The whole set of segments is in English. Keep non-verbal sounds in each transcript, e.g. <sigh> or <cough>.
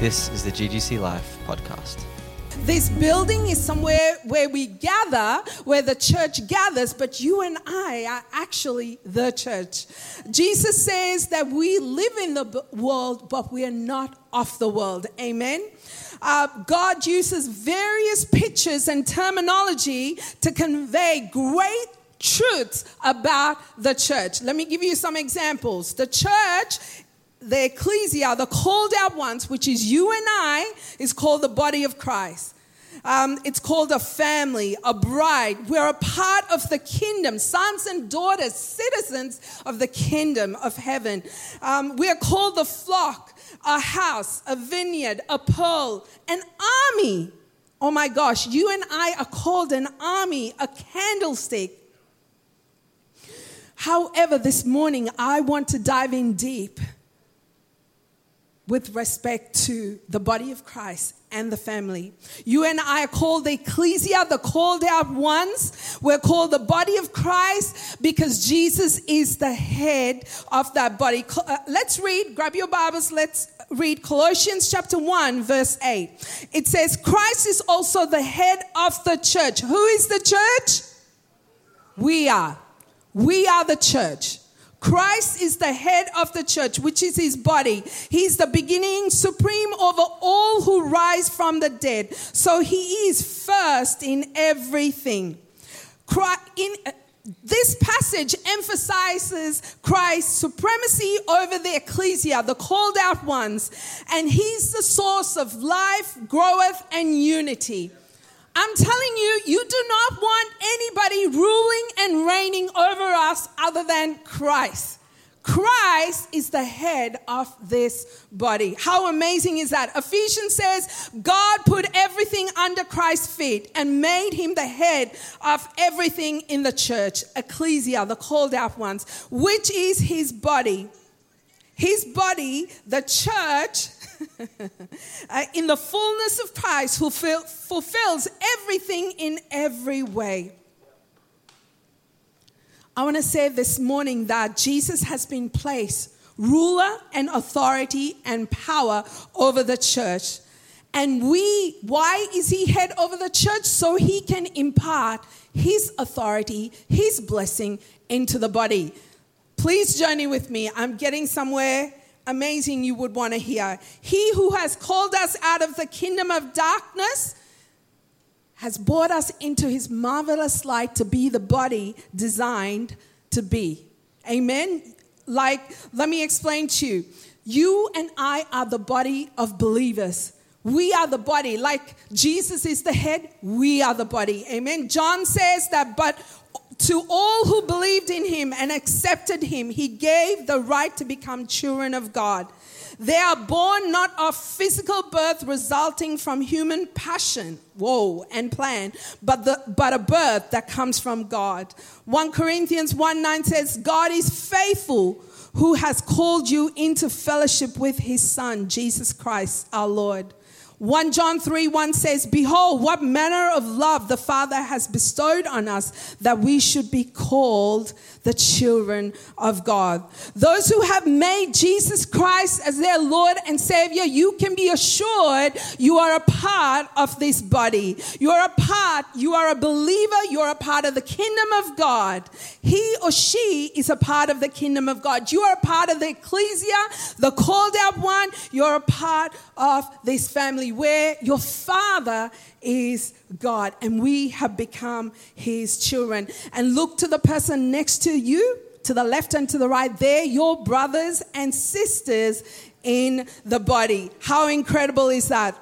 This is the GGC Life podcast. This building is somewhere where we gather, where the church gathers, but you and I are actually the church. Jesus says that we live in the world, but we are not of the world. Amen. Uh, God uses various pictures and terminology to convey great truths about the church. Let me give you some examples. The church the ecclesia, the called out ones, which is you and I, is called the body of Christ. Um, it's called a family, a bride. We're a part of the kingdom, sons and daughters, citizens of the kingdom of heaven. Um, we are called the flock, a house, a vineyard, a pearl, an army. Oh my gosh, you and I are called an army, a candlestick. However, this morning I want to dive in deep with respect to the body of Christ and the family. You and I are called the ecclesia, the called out ones. We're called the body of Christ because Jesus is the head of that body. Uh, let's read, grab your Bibles, let's read Colossians chapter 1, verse 8. It says, Christ is also the head of the church. Who is the church? We are. We are the church. Christ is the head of the church, which is his body. He's the beginning, supreme over all who rise from the dead. So he is first in everything. In, uh, this passage emphasizes Christ's supremacy over the ecclesia, the called out ones, and he's the source of life, growth, and unity. I'm telling you, you do not want anybody ruling and reigning over us other than Christ. Christ is the head of this body. How amazing is that? Ephesians says God put everything under Christ's feet and made him the head of everything in the church, ecclesia, the called out ones, which is his body. His body, the church, <laughs> Uh, in the fullness of Christ, fulfill, fulfills everything in every way. I want to say this morning that Jesus has been placed ruler and authority and power over the church. And we, why is he head over the church? So he can impart his authority, his blessing into the body. Please journey with me. I'm getting somewhere amazing you would want to hear. He who has called us out of the kingdom of darkness has brought us into his marvelous light to be the body designed to be. Amen. Like, let me explain to you. You and I are the body of believers. We are the body. Like Jesus is the head, we are the body. Amen. John says that, but to all who believed in him and accepted him, he gave the right to become children of God. They are born not of physical birth resulting from human passion, whoa, and plan, but, the, but a birth that comes from God. 1 Corinthians 1 9 says, God is faithful who has called you into fellowship with his Son, Jesus Christ our Lord. 1 John 3 1 says, Behold, what manner of love the Father has bestowed on us that we should be called the children of God. Those who have made Jesus Christ as their Lord and Savior, you can be assured you are a part of this body. You are a part, you are a believer, you are a part of the kingdom of God. He or she is a part of the kingdom of God. You are a part of the ecclesia, the called out one. You're a part of this family where your father is God and we have become his children. And look to the person next to you, to the left and to the right. They're your brothers and sisters in the body. How incredible is that?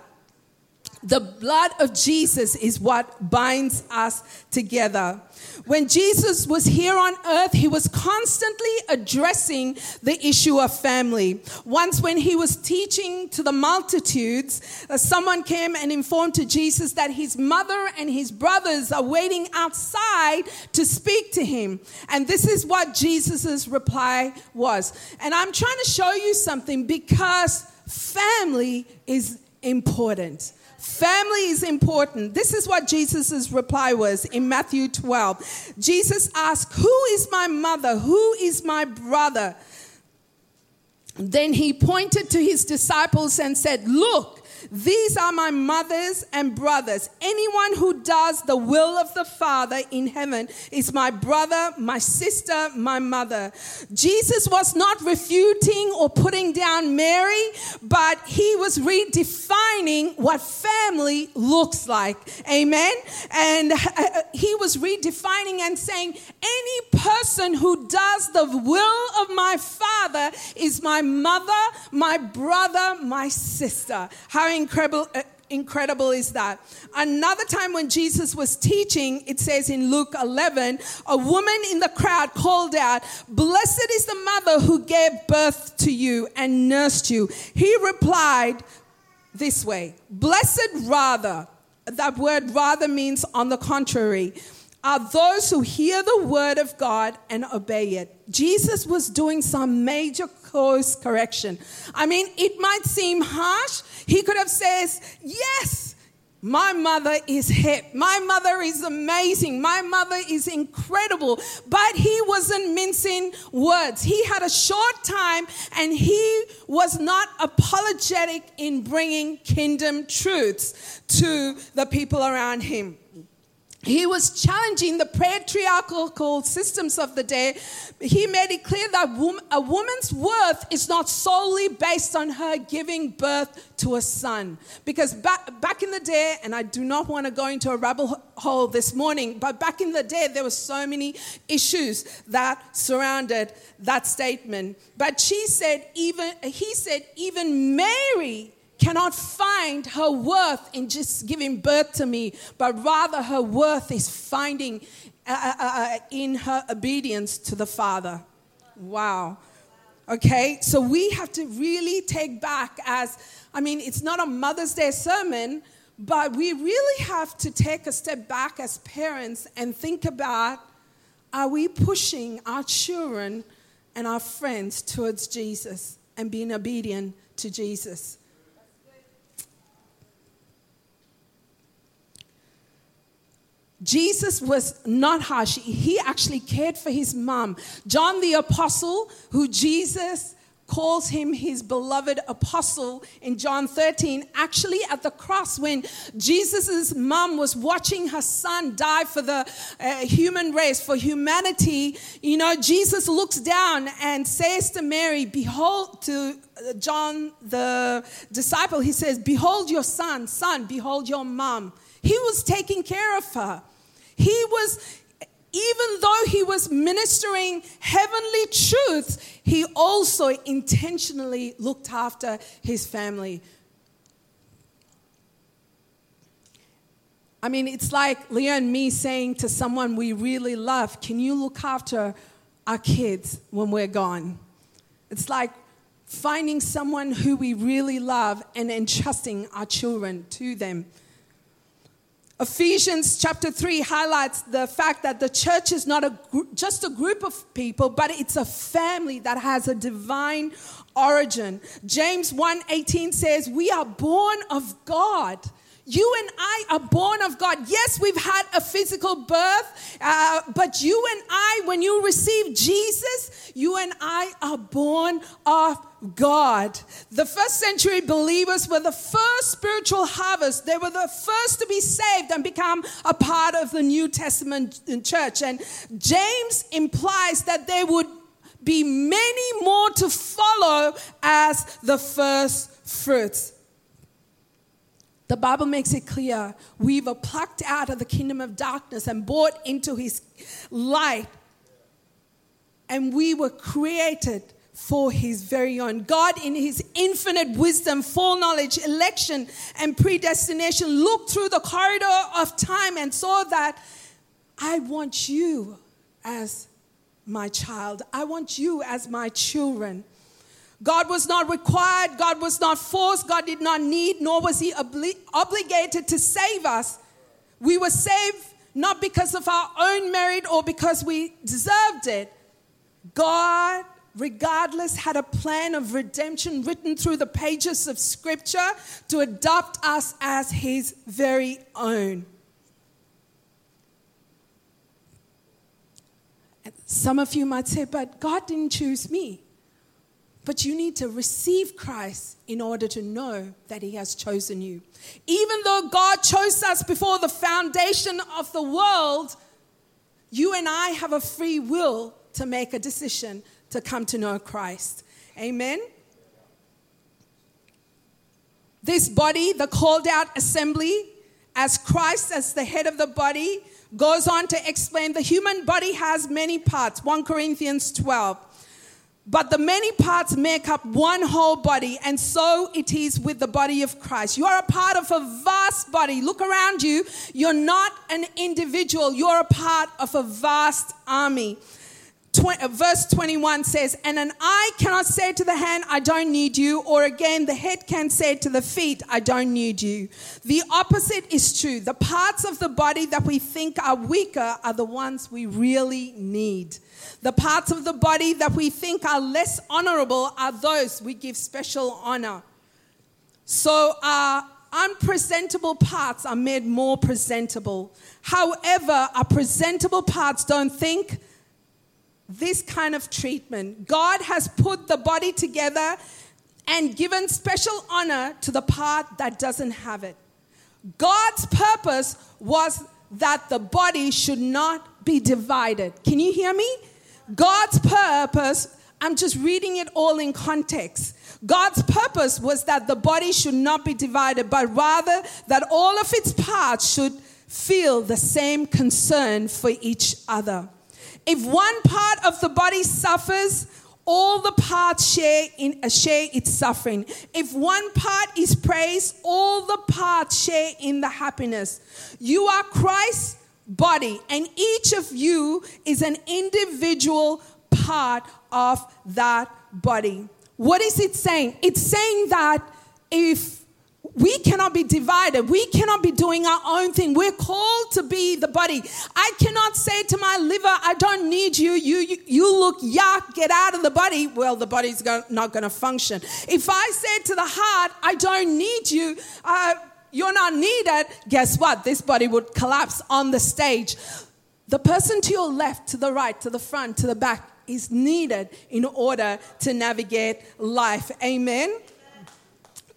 The blood of Jesus is what binds us together. When Jesus was here on earth, he was constantly addressing the issue of family. Once, when he was teaching to the multitudes, uh, someone came and informed to Jesus that his mother and his brothers are waiting outside to speak to him. And this is what Jesus' reply was. And I'm trying to show you something because family is important. Family is important. This is what Jesus' reply was in Matthew 12. Jesus asked, Who is my mother? Who is my brother? Then he pointed to his disciples and said, Look, these are my mothers and brothers. Anyone who does the will of the Father in heaven is my brother, my sister, my mother. Jesus was not refuting or putting down Mary, but he was redefining what family looks like. Amen. And uh, he was redefining and saying, any person who does the will of my Father is my mother, my brother, my sister. How incredible, uh, incredible is that? Another time when Jesus was teaching, it says in Luke 11, a woman in the crowd called out, Blessed is the mother who gave birth to you and nursed you. He replied this way Blessed rather, that word rather means on the contrary are those who hear the word of God and obey it. Jesus was doing some major course correction. I mean, it might seem harsh. He could have said, Yes, my mother is hip. My mother is amazing. My mother is incredible. But he wasn't mincing words. He had a short time and he was not apologetic in bringing kingdom truths to the people around him. He was challenging the patriarchal systems of the day. He made it clear that a woman's worth is not solely based on her giving birth to a son. Because back, in the day, and I do not want to go into a rabbit hole this morning, but back in the day, there were so many issues that surrounded that statement. But she said, even, he said, even Mary cannot find her worth in just giving birth to me, but rather her worth is finding uh, uh, uh, uh, in her obedience to the Father. Wow. Okay, so we have to really take back as, I mean, it's not a Mother's Day sermon, but we really have to take a step back as parents and think about are we pushing our children and our friends towards Jesus and being obedient to Jesus? Jesus was not harsh. He actually cared for his mom. John the apostle, who Jesus calls him his beloved apostle in John 13, actually at the cross when Jesus' mom was watching her son die for the uh, human race, for humanity, you know, Jesus looks down and says to Mary, Behold, to uh, John the disciple, he says, Behold your son, son, behold your mom. He was taking care of her. He was, even though he was ministering heavenly truths, he also intentionally looked after his family. I mean, it's like Leah and me saying to someone we really love, Can you look after our kids when we're gone? It's like finding someone who we really love and entrusting our children to them. Ephesians chapter 3 highlights the fact that the church is not a, just a group of people, but it's a family that has a divine origin. James 1:18 says, "We are born of God." You and I are born of God. Yes, we've had a physical birth, uh, but you and I, when you receive Jesus, you and I are born of God. The first century believers were the first spiritual harvest. They were the first to be saved and become a part of the New Testament church. And James implies that there would be many more to follow as the first fruits. The Bible makes it clear we were plucked out of the kingdom of darkness and brought into his light. And we were created for his very own. God, in his infinite wisdom, foreknowledge, election, and predestination, looked through the corridor of time and saw that I want you as my child. I want you as my children. God was not required, God was not forced, God did not need, nor was He obli- obligated to save us. We were saved not because of our own merit or because we deserved it. God, regardless, had a plan of redemption written through the pages of Scripture to adopt us as His very own. Some of you might say, but God didn't choose me. But you need to receive Christ in order to know that He has chosen you. Even though God chose us before the foundation of the world, you and I have a free will to make a decision to come to know Christ. Amen. This body, the called out assembly, as Christ as the head of the body, goes on to explain the human body has many parts. 1 Corinthians 12. But the many parts make up one whole body, and so it is with the body of Christ. You are a part of a vast body. Look around you. You're not an individual, you're a part of a vast army. Uh, verse 21 says, And an eye cannot say to the hand, I don't need you, or again, the head can say to the feet, I don't need you. The opposite is true. The parts of the body that we think are weaker are the ones we really need. The parts of the body that we think are less honorable are those we give special honor. So our unpresentable parts are made more presentable. However, our presentable parts don't think this kind of treatment. God has put the body together and given special honor to the part that doesn't have it. God's purpose was that the body should not be divided. Can you hear me? God's purpose, I'm just reading it all in context. God's purpose was that the body should not be divided, but rather that all of its parts should feel the same concern for each other. If one part of the body suffers, all the parts share in uh, share its suffering. If one part is praised, all the parts share in the happiness. You are Christ's body, and each of you is an individual part of that body. What is it saying? It's saying that if we cannot be divided. We cannot be doing our own thing. We're called to be the body. I cannot say to my liver, I don't need you. You, you, you look yuck, get out of the body. Well, the body's not going to function. If I said to the heart, I don't need you, uh, you're not needed, guess what? This body would collapse on the stage. The person to your left, to the right, to the front, to the back is needed in order to navigate life. Amen.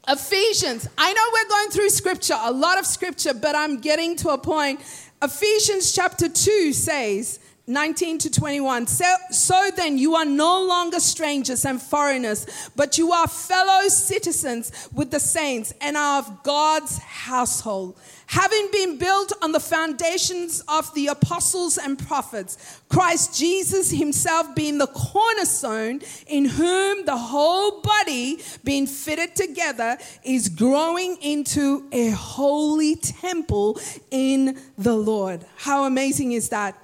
Ephesians. I know we're going through scripture, a lot of scripture, but I'm getting to a point. Ephesians chapter 2 says, 19 to 21. So, so, then you are no longer strangers and foreigners, but you are fellow citizens with the saints and are of God's household. Having been built on the foundations of the apostles and prophets, Christ Jesus himself being the cornerstone, in whom the whole body, being fitted together, is growing into a holy temple in the Lord. How amazing is that?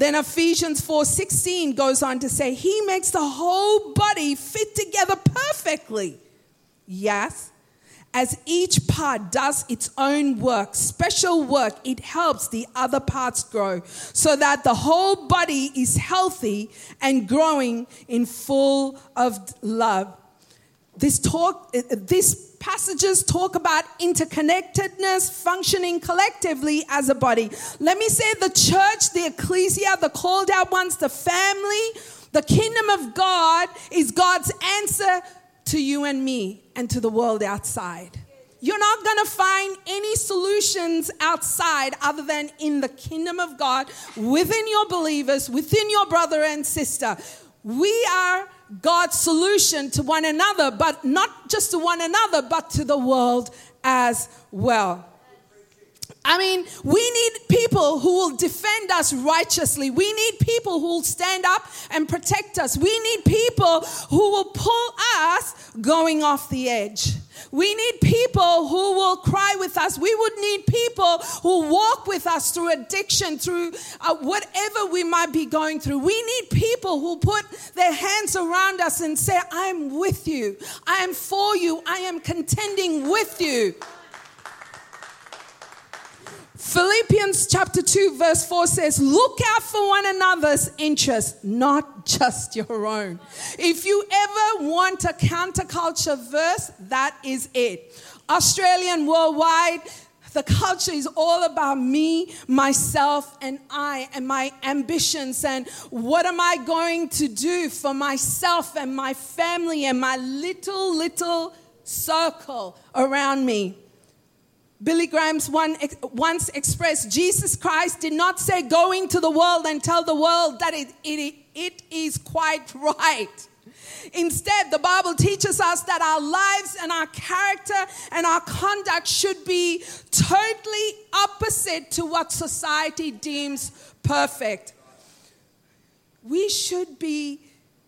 Then Ephesians 4:16 goes on to say, "He makes the whole body fit together perfectly." Yes. As each part does its own work, special work, it helps the other parts grow so that the whole body is healthy and growing in full of love. This talk, uh, this passages talk about interconnectedness, functioning collectively as a body. Let me say the church, the ecclesia, the called out ones, the family, the kingdom of God is God's answer to you and me and to the world outside. You're not going to find any solutions outside other than in the kingdom of God, within your believers, within your brother and sister. We are God's solution to one another, but not just to one another, but to the world as well. I mean, we need people who will defend us righteously. We need people who will stand up and protect us. We need people who will pull us going off the edge. We need people who will cry with us. We would need people who walk with us through addiction, through uh, whatever we might be going through. We need people who put their hands around us and say, I'm with you. I am for you. I am contending with you. Philippians chapter 2, verse 4 says, Look out for one another's interests, not just your own. If you ever want a counterculture verse, that is it. Australian worldwide, The culture is all about me, myself, and I, and my ambitions, and what am I going to do for myself and my family and my little, little circle around me. Billy Graham's one, once expressed Jesus Christ did not say, Go into the world and tell the world that it, it, it is quite right. Instead, the Bible teaches us that our lives and our character and our conduct should be totally opposite to what society deems perfect. We should be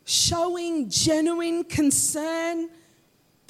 showing genuine concern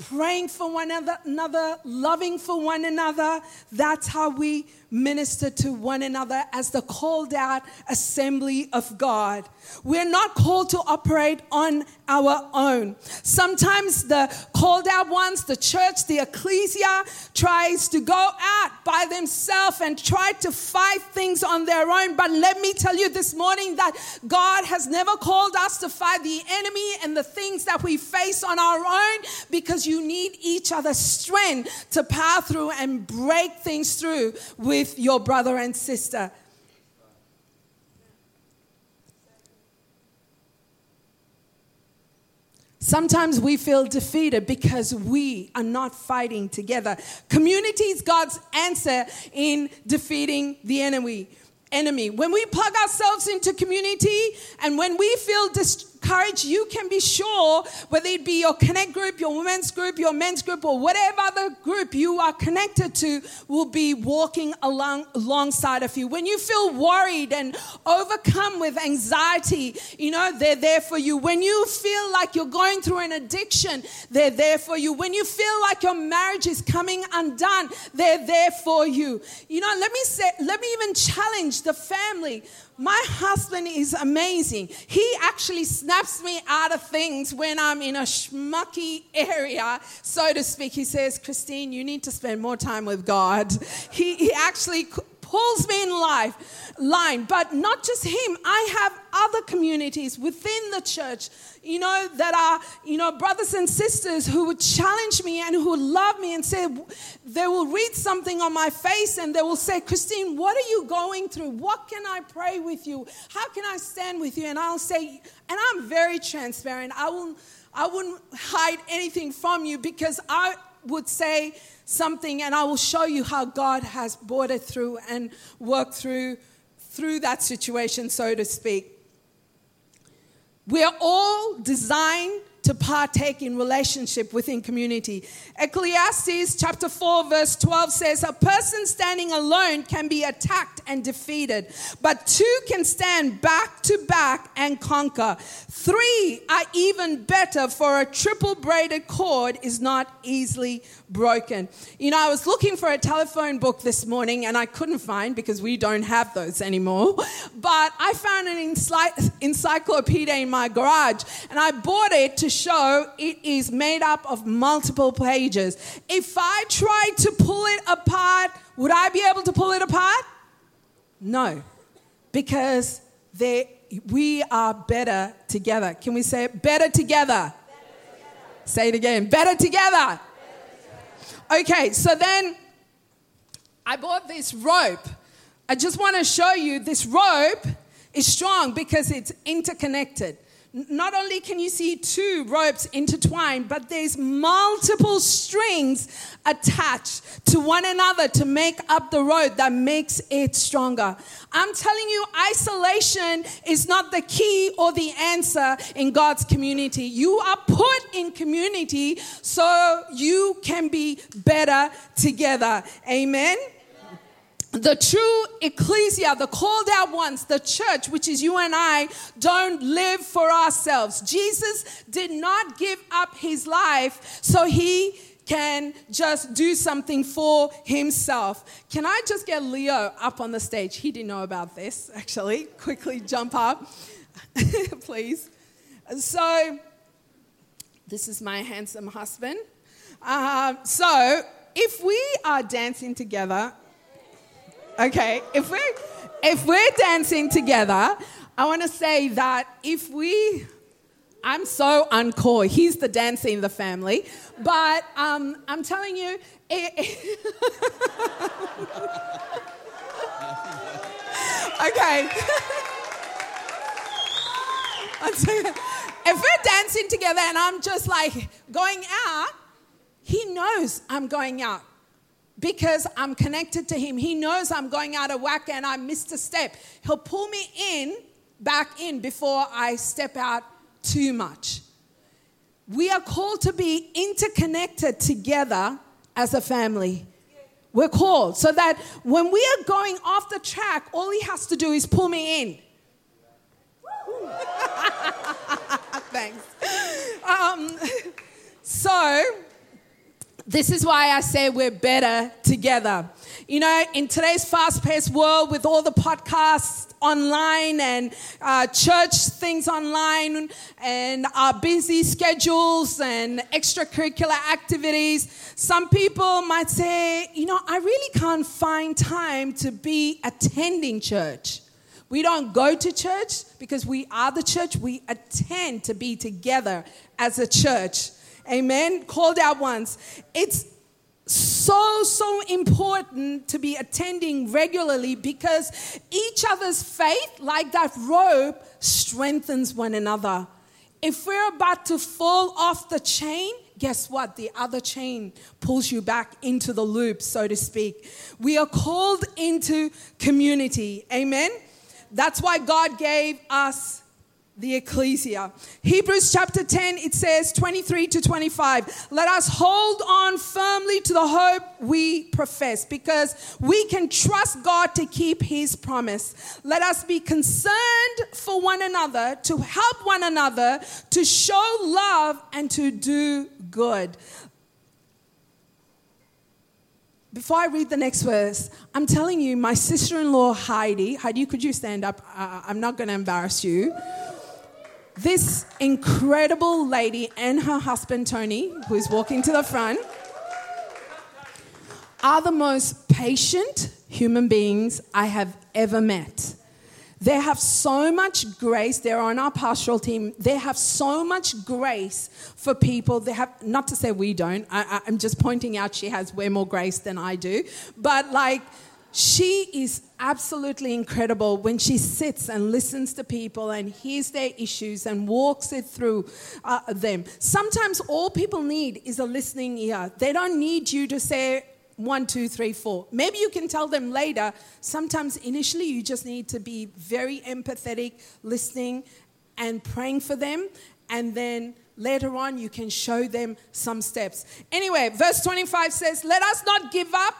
praying for one another, loving for one another. That's how we minister to one another as the called out assembly of God. We're not called to operate on our own. Sometimes the called out ones, the church, the ecclesia, tries to go out by themselves and try to fight things on their own. But let me tell you this morning that God has never called us to fight the enemy and the things that we face on our own because you need each other's strength to power through and break things through with with your brother and sister. Sometimes we feel defeated because we are not fighting together. Community is God's answer in defeating the enemy. Enemy. When we plug ourselves into community and when we feel courage, you can be sure, whether it be your connect group, your women's group, your men's group, or whatever other group you are connected to, will be walking along alongside of you. When you feel worried and overcome with anxiety, you know, they're there for you. When you feel like you're going through an addiction, they're there for you. When you feel like your marriage is coming undone, they're there for you. You know, let me say, let me even challenge the family my husband is amazing. He actually snaps me out of things when I'm in a schmucky area, so to speak. He says, Christine, you need to spend more time with God. He, he actually pulls me in life line but not just him. I have other communities within the church you know that are you know brothers and sisters who would challenge me and who would love me and say they will read something on my face and they will say christine what are you going through? What can i pray with you? How can i stand with you? And i'll say and i'm very transparent. I will i wouldn't hide anything from you because i would say something and I will show you how God has brought it through and worked through through that situation so to speak. We are all designed to partake in relationship within community. Ecclesiastes chapter 4 verse 12 says a person standing alone can be attacked and defeated, but two can stand back to back and conquer. Three are even better for a triple braided cord is not easily broken. You know, I was looking for a telephone book this morning and I couldn't find because we don't have those anymore. But I found an encyclopedia in my garage and I bought it to show it is made up of multiple pages. If I tried to pull it apart, would I be able to pull it apart? No, because we are better together. Can we say it? Better together. Say it again. Better together. Okay, so then I bought this rope. I just want to show you this rope is strong because it's interconnected. Not only can you see two ropes intertwined, but there's multiple strings attached to one another to make up the rope that makes it stronger. I'm telling you, isolation is not the key or the answer in God's community. You are put in community so you can be better together. Amen the true ecclesia, the called out ones, the church, which is you and I, don't live for ourselves. Jesus did not give up his life so he can just do something for himself. Can I just get Leo up on the stage? He didn't know about this, actually. Quickly jump up, <laughs> please. So, this is my handsome husband. Uh, so, if we are dancing together, Okay, if we if we're dancing together, I want to say that if we I'm so uncoy. He's the dancer in the family. But um, I'm telling you, it, <laughs> okay. <laughs> if we're dancing together and I'm just like going out, he knows I'm going out because I'm connected to him. He knows I'm going out of whack and I missed a step. He'll pull me in, back in, before I step out too much. We are called to be interconnected together as a family. We're called so that when we are going off the track, all he has to do is pull me in. <laughs> Thanks. Um, <laughs> so, this is why I say we're better together. You know, in today's fast paced world with all the podcasts online and uh, church things online and our busy schedules and extracurricular activities, some people might say, you know, I really can't find time to be attending church. We don't go to church because we are the church. We attend to be together as a church. Amen. Called out once. It's so, so important to be attending regularly because each other's faith, like that rope, strengthens one another. If we're about to fall off the chain, guess what? The other chain pulls you back into the loop, so to speak. We are called into community. Amen. That's why God gave us the ecclesia. Hebrews chapter 10, it says 23 to 25. Let us hold on firmly to the hope we profess because we can trust God to keep his promise. Let us be concerned for one another, to help one another, to show love, and to do good. Before I read the next verse, I'm telling you, my sister in law, Heidi, Heidi, could you stand up? Uh, I'm not going to embarrass you this incredible lady and her husband, Tony, who is walking to the front, are the most patient human beings I have ever met. They have so much grace. They're on our pastoral team. They have so much grace for people. They have, not to say we don't, I, I'm just pointing out she has way more grace than I do. But like, she is absolutely incredible when she sits and listens to people and hears their issues and walks it through uh, them. Sometimes all people need is a listening ear. They don't need you to say one, two, three, four. Maybe you can tell them later. Sometimes initially you just need to be very empathetic, listening and praying for them, and then later on you can show them some steps. Anyway, verse 25 says, Let us not give up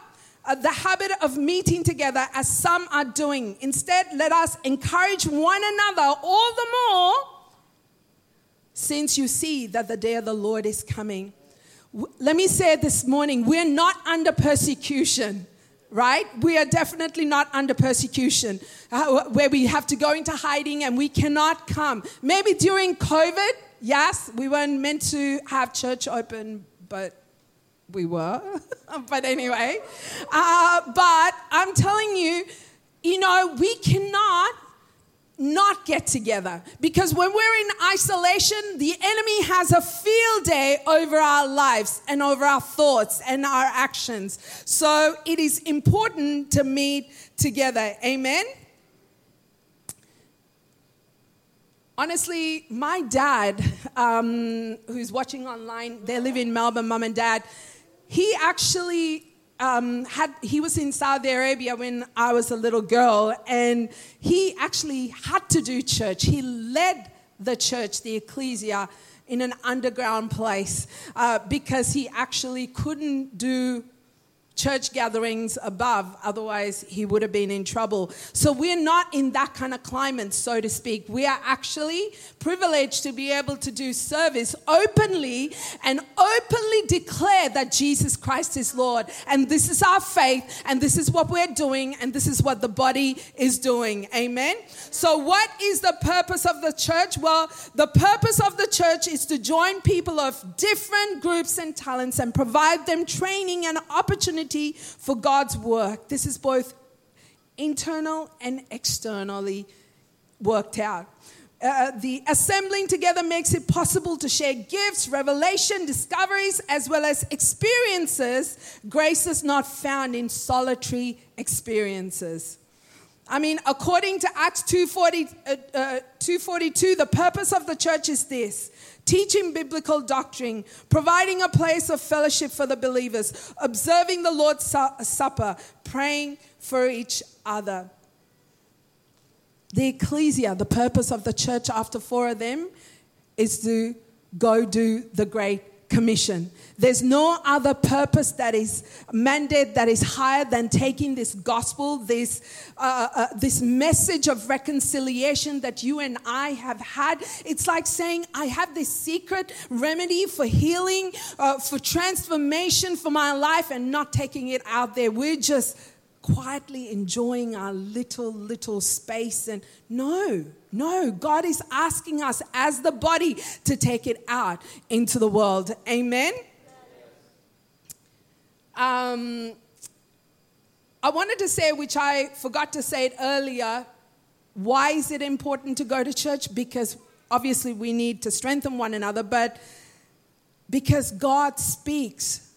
uh, the habit of meeting together as some are doing. Instead, let us encourage one another all the more since you see that the day of the Lord is coming. Let me say this morning we're not under persecution. Right? We are definitely not under persecution uh, where we have to go into hiding and we cannot come. Maybe during COVID, yes, we weren't meant to have church open, but we were. <laughs> but anyway, uh, but I'm telling you, you know, we cannot not get together because when we're in isolation, the enemy has a field day over our lives and over our thoughts and our actions. So it is important to meet together. Amen. Honestly, my dad, um, who's watching online, they live in Melbourne, mum and dad he actually um, had he was in Saudi Arabia when I was a little girl, and he actually had to do church. He led the church, the ecclesia, in an underground place uh, because he actually couldn't do church gatherings above, otherwise, he would have been in trouble. So, we're not in that kind of climate, so to speak. We are actually privileged to be able to do service openly and openly declare that Jesus Christ is Lord. And this is our faith, and this is what we're doing, and this is what the body is doing. Amen. So, what is the purpose of the church? Well, the purpose of the church is to join people of different groups and talents and provide them training and opportunity opportunity for God's work. This is both internal and externally worked out. uh, the assembling together makes it possible to share gifts, revelation, discoveries, as well as experiences. Grace is not found in solitary experiences. I mean, according to Acts 240, uh, uh, 242, the purpose of the church is this teaching biblical doctrine, providing a place of fellowship for the believers, observing the Lord's Supper, praying for each other. The ecclesia, the purpose of the church after four of them, is to go do the Great Commission. There's no other purpose that is mandate that is higher than taking this gospel, this, uh, uh, this message of reconciliation that you and I have had. It's like saying, I have this secret remedy for healing, uh, for transformation for my life, and not taking it out there. We're just quietly enjoying our little, little space. And no, no, God is asking us as the body to take it out into the world. Amen. Um, I wanted to say, which I forgot to say it earlier, why is it important to go to church? Because obviously we need to strengthen one another, but because God speaks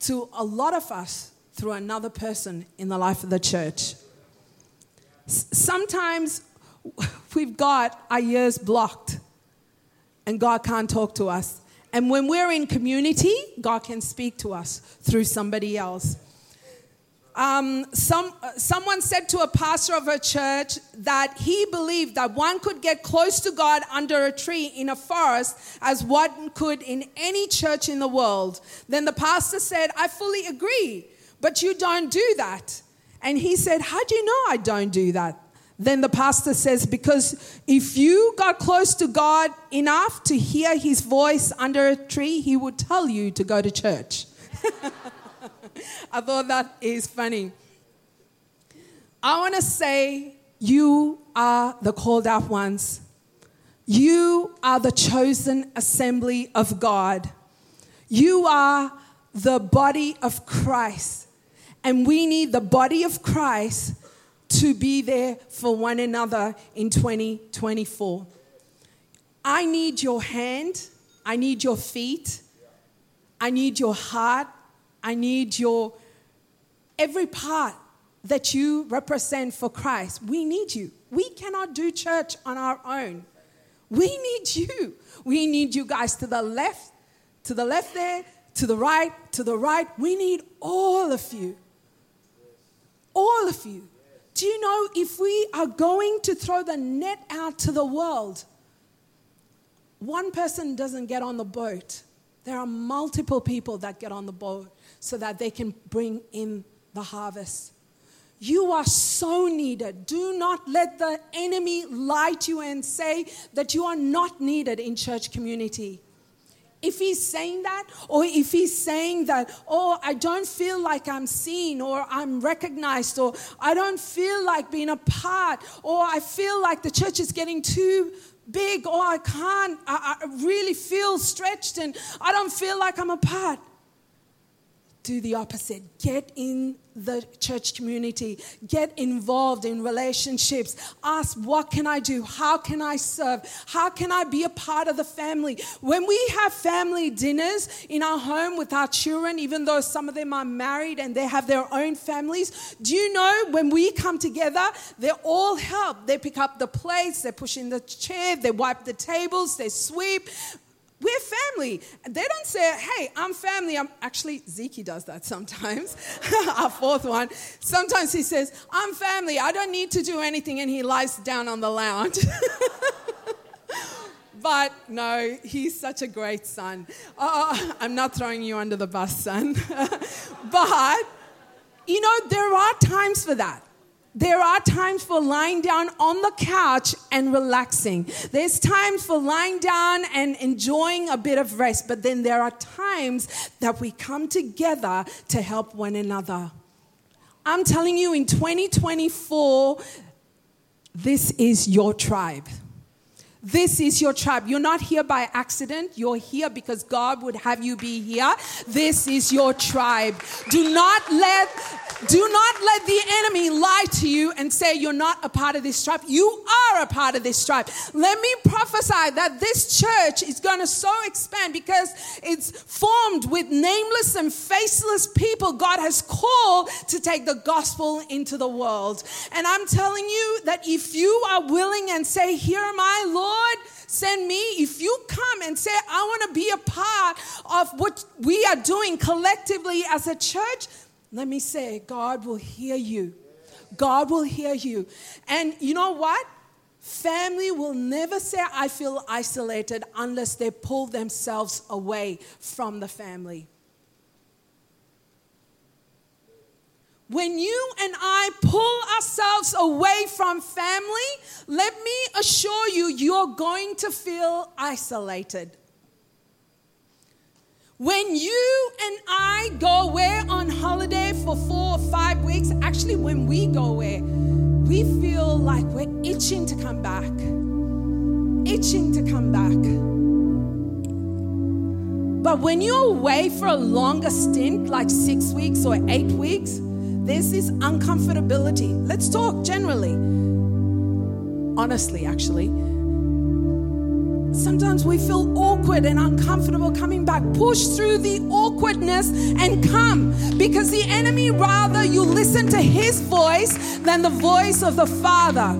to a lot of us through another person in the life of the church. Sometimes we've got our ears blocked and God can't talk to us. And when we're in community, God can speak to us through somebody else. Um, some, someone said to a pastor of a church that he believed that one could get close to God under a tree in a forest as one could in any church in the world. Then the pastor said, I fully agree. But you don't do that. And he said, How do you know I don't do that? Then the pastor says, Because if you got close to God enough to hear his voice under a tree, he would tell you to go to church. <laughs> I thought that is funny. I want to say, You are the called out ones. You are the chosen assembly of God. You are the body of Christ. And we need the body of Christ to be there for one another in 2024. I need your hand. I need your feet. I need your heart. I need your every part that you represent for Christ. We need you. We cannot do church on our own. We need you. We need you guys to the left, to the left there, to the right, to the right. We need all of you. All of you. Do you know if we are going to throw the net out to the world, one person doesn't get on the boat. There are multiple people that get on the boat so that they can bring in the harvest. You are so needed. Do not let the enemy lie to you and say that you are not needed in church community. If he's saying that, or if he's saying that, oh, I don't feel like I'm seen, or I'm recognized, or I don't feel like being a part, or I feel like the church is getting too big, or I can't, I, I really feel stretched and I don't feel like I'm a part do the opposite. Get in the church community, get involved in relationships. Ask, what can I do? How can I serve? How can I be a part of the family? When we have family dinners in our home with our children, even though some of them are married and they have their own families, do you know when we come together, they all help. They pick up the plates, they push in the chair, they wipe the tables, they sweep. We're family. They don't say, hey, I'm family. I'm actually Zeke does that sometimes. <laughs> Our fourth one. Sometimes he says, I'm family. I don't need to do anything, and he lies down on the lounge. <laughs> but no, he's such a great son. Uh, I'm not throwing you under the bus, son. <laughs> but you know, there are times for that. There are times for lying down on the couch and relaxing. There's times for lying down and enjoying a bit of rest, but then there are times that we come together to help one another. I'm telling you, in 2024, this is your tribe. This is your tribe. You're not here by accident. You're here because God would have you be here. This is your tribe. Do not let do not let the enemy lie to you and say you're not a part of this tribe. You are a part of this tribe. Let me prophesy that this church is going to so expand because it's formed with nameless and faceless people God has called to take the gospel into the world. And I'm telling you that if you are willing and say, Here am I, Lord, send me. If you come and say, I want to be a part of what we are doing collectively as a church, let me say, God will hear you. God will hear you. And you know what? Family will never say, I feel isolated unless they pull themselves away from the family. When you and I pull ourselves away from family, let me assure you, you're going to feel isolated. When you and I go away on holiday for four or five weeks, actually, when we go away, we feel like we're itching to come back. Itching to come back. But when you're away for a longer stint, like six weeks or eight weeks, there's this uncomfortability. Let's talk generally. Honestly, actually. Sometimes we feel awkward and uncomfortable coming back. Push through the awkwardness and come because the enemy rather you listen to his voice than the voice of the Father.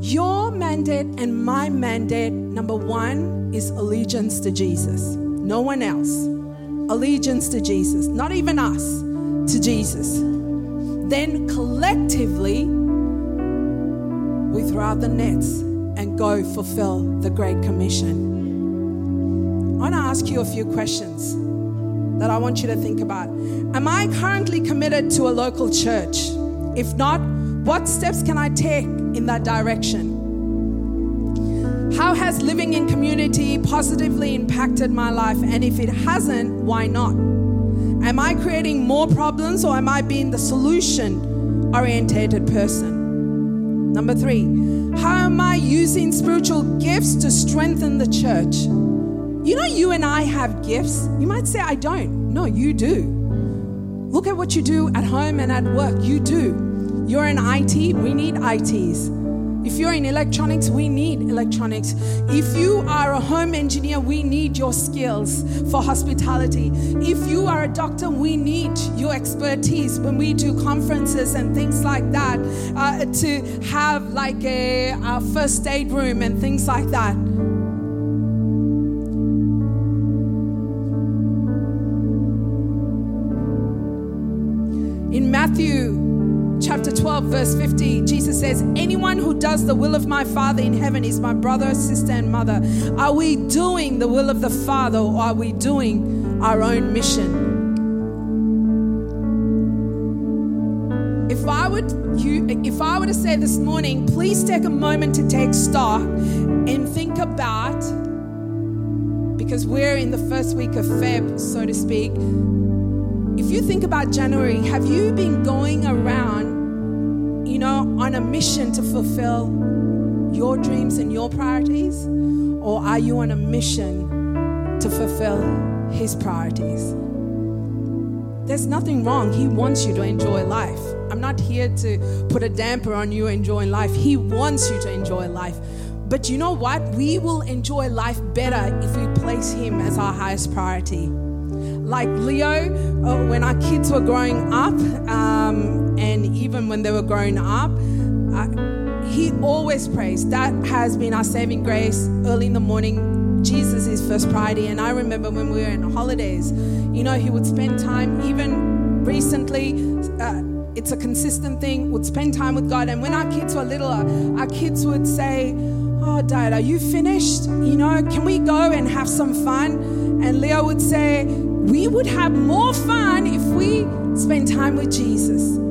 Your mandate and my mandate, number one, is allegiance to Jesus. No one else allegiance to Jesus, not even us, to Jesus. Then collectively, we throw out the nets and go fulfill the Great Commission. I want to ask you a few questions that I want you to think about. Am I currently committed to a local church? If not, what steps can I take in that direction? How has living in community positively impacted my life? And if it hasn't, why not? Am I creating more problems or am I being the solution orientated person? Number three, how am I using spiritual gifts to strengthen the church? You know, you and I have gifts. You might say, I don't. No, you do. Look at what you do at home and at work. You do. You're in IT, we need ITs. If you're in electronics, we need electronics. If you are a home engineer, we need your skills for hospitality. If you are a doctor, we need your expertise when we do conferences and things like that uh, to have like a, a first aid room and things like that. Verse 50, Jesus says, Anyone who does the will of my Father in heaven is my brother, sister, and mother. Are we doing the will of the Father or are we doing our own mission? If I would you if I were to say this morning, please take a moment to take stock and think about because we're in the first week of Feb, so to speak. If you think about January, have you been going around you know, on a mission to fulfill your dreams and your priorities? Or are you on a mission to fulfill His priorities? There's nothing wrong. He wants you to enjoy life. I'm not here to put a damper on you enjoying life. He wants you to enjoy life. But you know what? We will enjoy life better if we place Him as our highest priority. Like Leo, uh, when our kids were growing up, um, and even when they were growing up, I, he always prays. That has been our saving grace early in the morning. Jesus is first priority. And I remember when we were in holidays, you know, he would spend time, even recently, uh, it's a consistent thing, would spend time with God. And when our kids were little, our kids would say, Oh, Dad, are you finished? You know, can we go and have some fun? And Leo would say, We would have more fun if we spend time with Jesus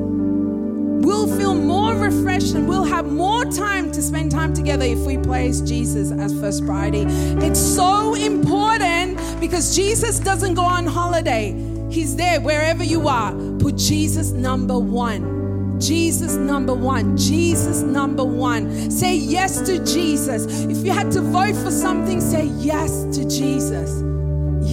we'll feel more refreshed and we'll have more time to spend time together if we place Jesus as first priority. It's so important because Jesus doesn't go on holiday, He's there wherever you are. Put Jesus number one. Jesus number one. Jesus number one. Say yes to Jesus. If you had to vote for something, say yes to Jesus.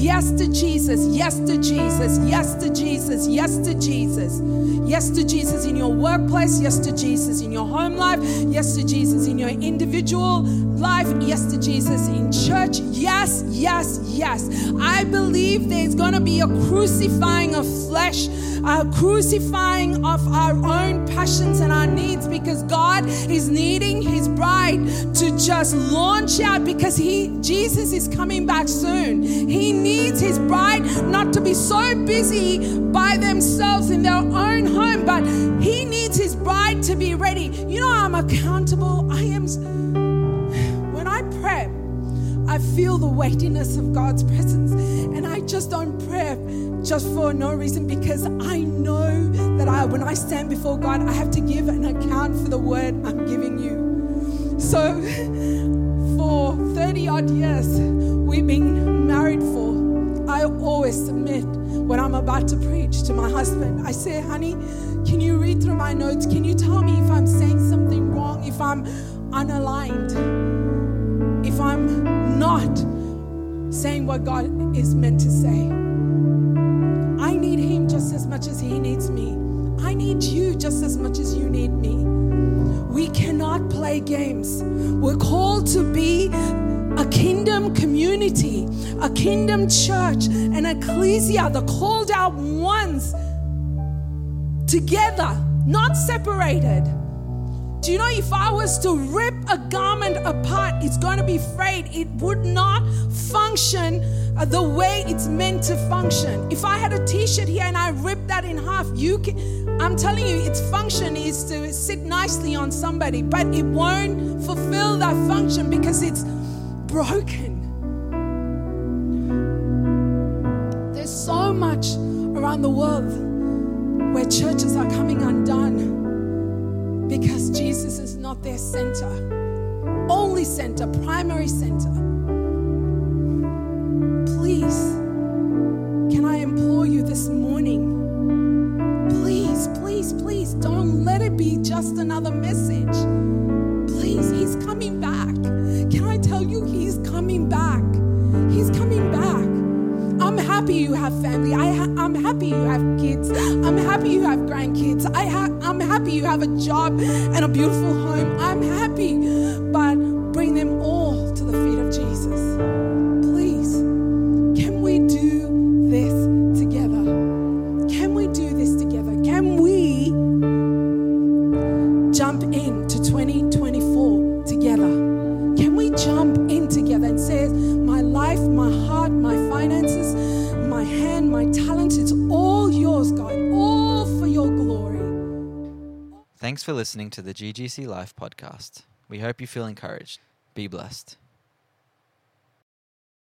Yes to Jesus. Yes to Jesus. Yes to Jesus. Yes to Jesus. Yes to Jesus in your workplace. Yes to Jesus in your home life. Yes to Jesus in your individual life. Yes to Jesus in church. Yes, yes, yes. I believe there's going to be a crucifying of flesh, a crucifying of our own passions and our needs because God is needing his bride to just launch out because he Jesus is coming back soon. He needs his bride not to be so busy by themselves in their own home, but he needs his bride to be ready. You know, I'm accountable. I am, when I pray, I feel the weightiness of God's presence, and I just don't pray just for no reason because I know that I, when I stand before God, I have to give an account for the word I'm giving you. So, <laughs> for 30 odd years, we've been married for. Always submit when I'm about to preach to my husband. I say, honey, can you read through my notes? Can you tell me if I'm saying something wrong, if I'm unaligned, if I'm not saying what God is meant to say? I need him just as much as he needs me. I need you just as much as you need me. We cannot play games. We're called to be a kingdom community, a kingdom church, an ecclesia, the called out ones together, not separated. Do you know if I was to rip a garment apart, it's going to be frayed. It would not function uh, the way it's meant to function. If I had a t-shirt here and I ripped that in half, you can I'm telling you its function is to sit nicely on somebody, but it won't fulfill that function because it's broken. Much around the world where churches are coming undone because Jesus is not their center, only center, primary center. Please, can I implore you this morning? Please, please, please don't let it be just another message. Please, He's coming back. Can I tell you, He's coming back? Happy you have family. I ha- I'm happy you have kids. I'm happy you have grandkids. I ha- I'm happy you have a job and a beautiful home. I'm happy, Thanks for listening to the GGC Life podcast. We hope you feel encouraged. Be blessed.